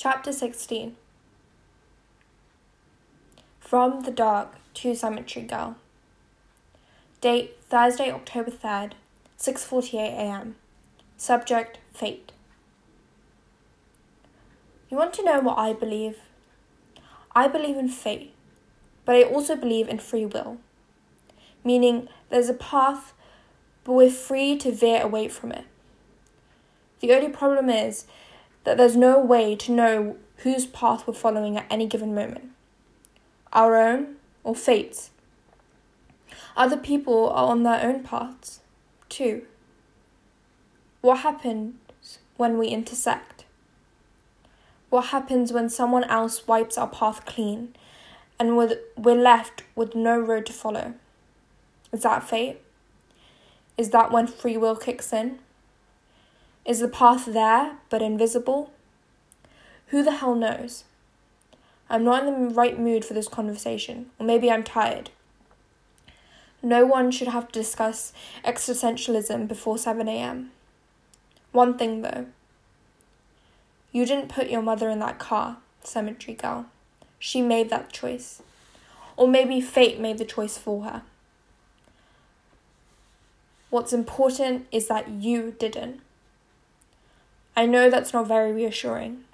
Chapter 16 From the Dark to Cemetery Girl. Date Thursday, October 3rd, 6:48 a.m. Subject Fate. You want to know what I believe? I believe in fate, but I also believe in free will. Meaning there's a path, but we're free to veer away from it. The only problem is that there's no way to know whose path we're following at any given moment our own or fate's. Other people are on their own paths, too. What happens when we intersect? What happens when someone else wipes our path clean and we're left with no road to follow? Is that fate? Is that when free will kicks in? Is the path there but invisible? Who the hell knows? I'm not in the right mood for this conversation, or maybe I'm tired. No one should have to discuss existentialism before 7 am. One thing though you didn't put your mother in that car, cemetery girl. She made that choice. Or maybe fate made the choice for her. What's important is that you didn't. I know that's not very reassuring.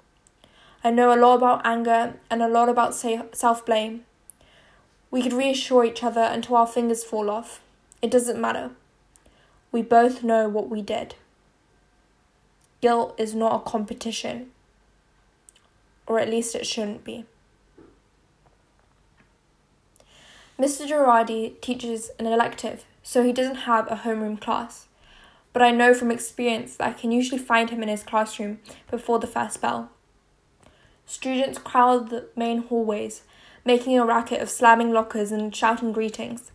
I know a lot about anger and a lot about self blame. We could reassure each other until our fingers fall off. It doesn't matter. We both know what we did. Guilt is not a competition, or at least it shouldn't be. Mr. Girardi teaches an elective, so he doesn't have a homeroom class but I know from experience that I can usually find him in his classroom before the first bell. Students crowd the main hallways, making a racket of slamming lockers and shouting greetings,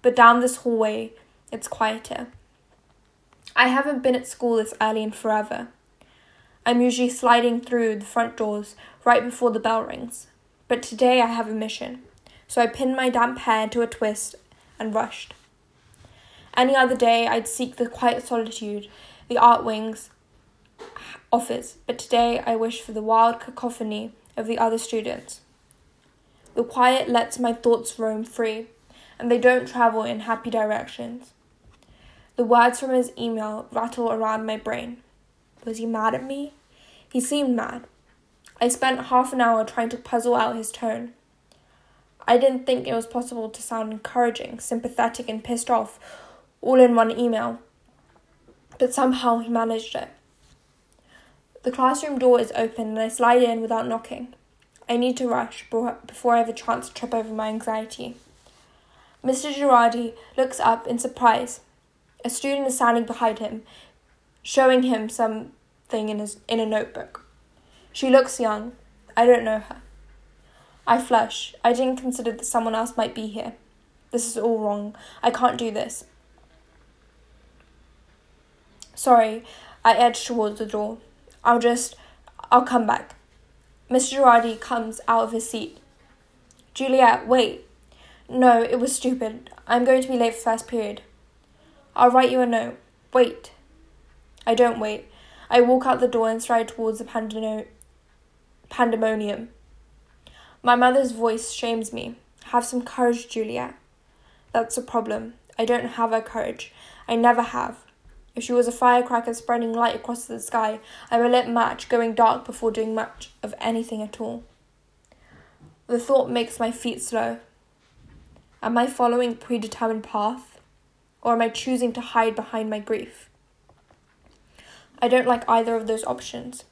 but down this hallway it's quieter. I haven't been at school this early in forever. I'm usually sliding through the front doors right before the bell rings, but today I have a mission, so I pinned my damp hair into a twist and rushed. Any other day, I'd seek the quiet solitude the art wings offers, but today I wish for the wild cacophony of the other students. The quiet lets my thoughts roam free, and they don't travel in happy directions. The words from his email rattle around my brain. Was he mad at me? He seemed mad. I spent half an hour trying to puzzle out his tone. I didn't think it was possible to sound encouraging, sympathetic, and pissed off all in one email. But somehow he managed it. The classroom door is open and I slide in without knocking. I need to rush before I have a chance to trip over my anxiety. Mr. Girardi looks up in surprise. A student is standing behind him, showing him something in, his, in a notebook. She looks young. I don't know her. I flush. I didn't consider that someone else might be here. This is all wrong. I can't do this. Sorry, I edge towards the door. I'll just. I'll come back. Mr. Girardi comes out of his seat. Juliet, wait. No, it was stupid. I'm going to be late for first period. I'll write you a note. Wait. I don't wait. I walk out the door and stride towards the pandemonium. My mother's voice shames me. Have some courage, Juliet. That's a problem. I don't have her courage. I never have. If she was a firecracker spreading light across the sky, I'm a lit match going dark before doing much of anything at all. The thought makes my feet slow. Am I following a predetermined path? Or am I choosing to hide behind my grief? I don't like either of those options.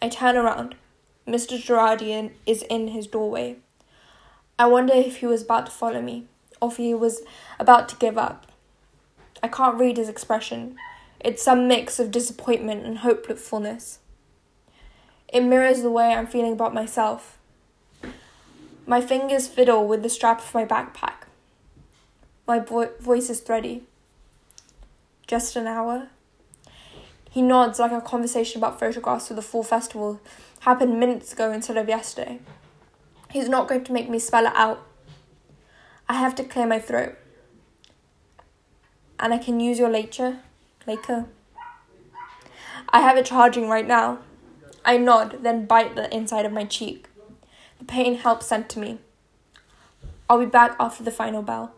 I turn around. Mr. Girardi is in his doorway. I wonder if he was about to follow me, or if he was about to give up. I can't read his expression, it's some mix of disappointment and hopefulness. It mirrors the way I'm feeling about myself. My fingers fiddle with the strap of my backpack. My vo- voice is thready. Just an hour? He nods like our conversation about photographs for the fall festival happened minutes ago instead of yesterday. He's not going to make me spell it out. I have to clear my throat. And I can use your lecture. Laker. Uh, I have it charging right now. I nod, then bite the inside of my cheek. The pain helps center me. I'll be back after the final bell.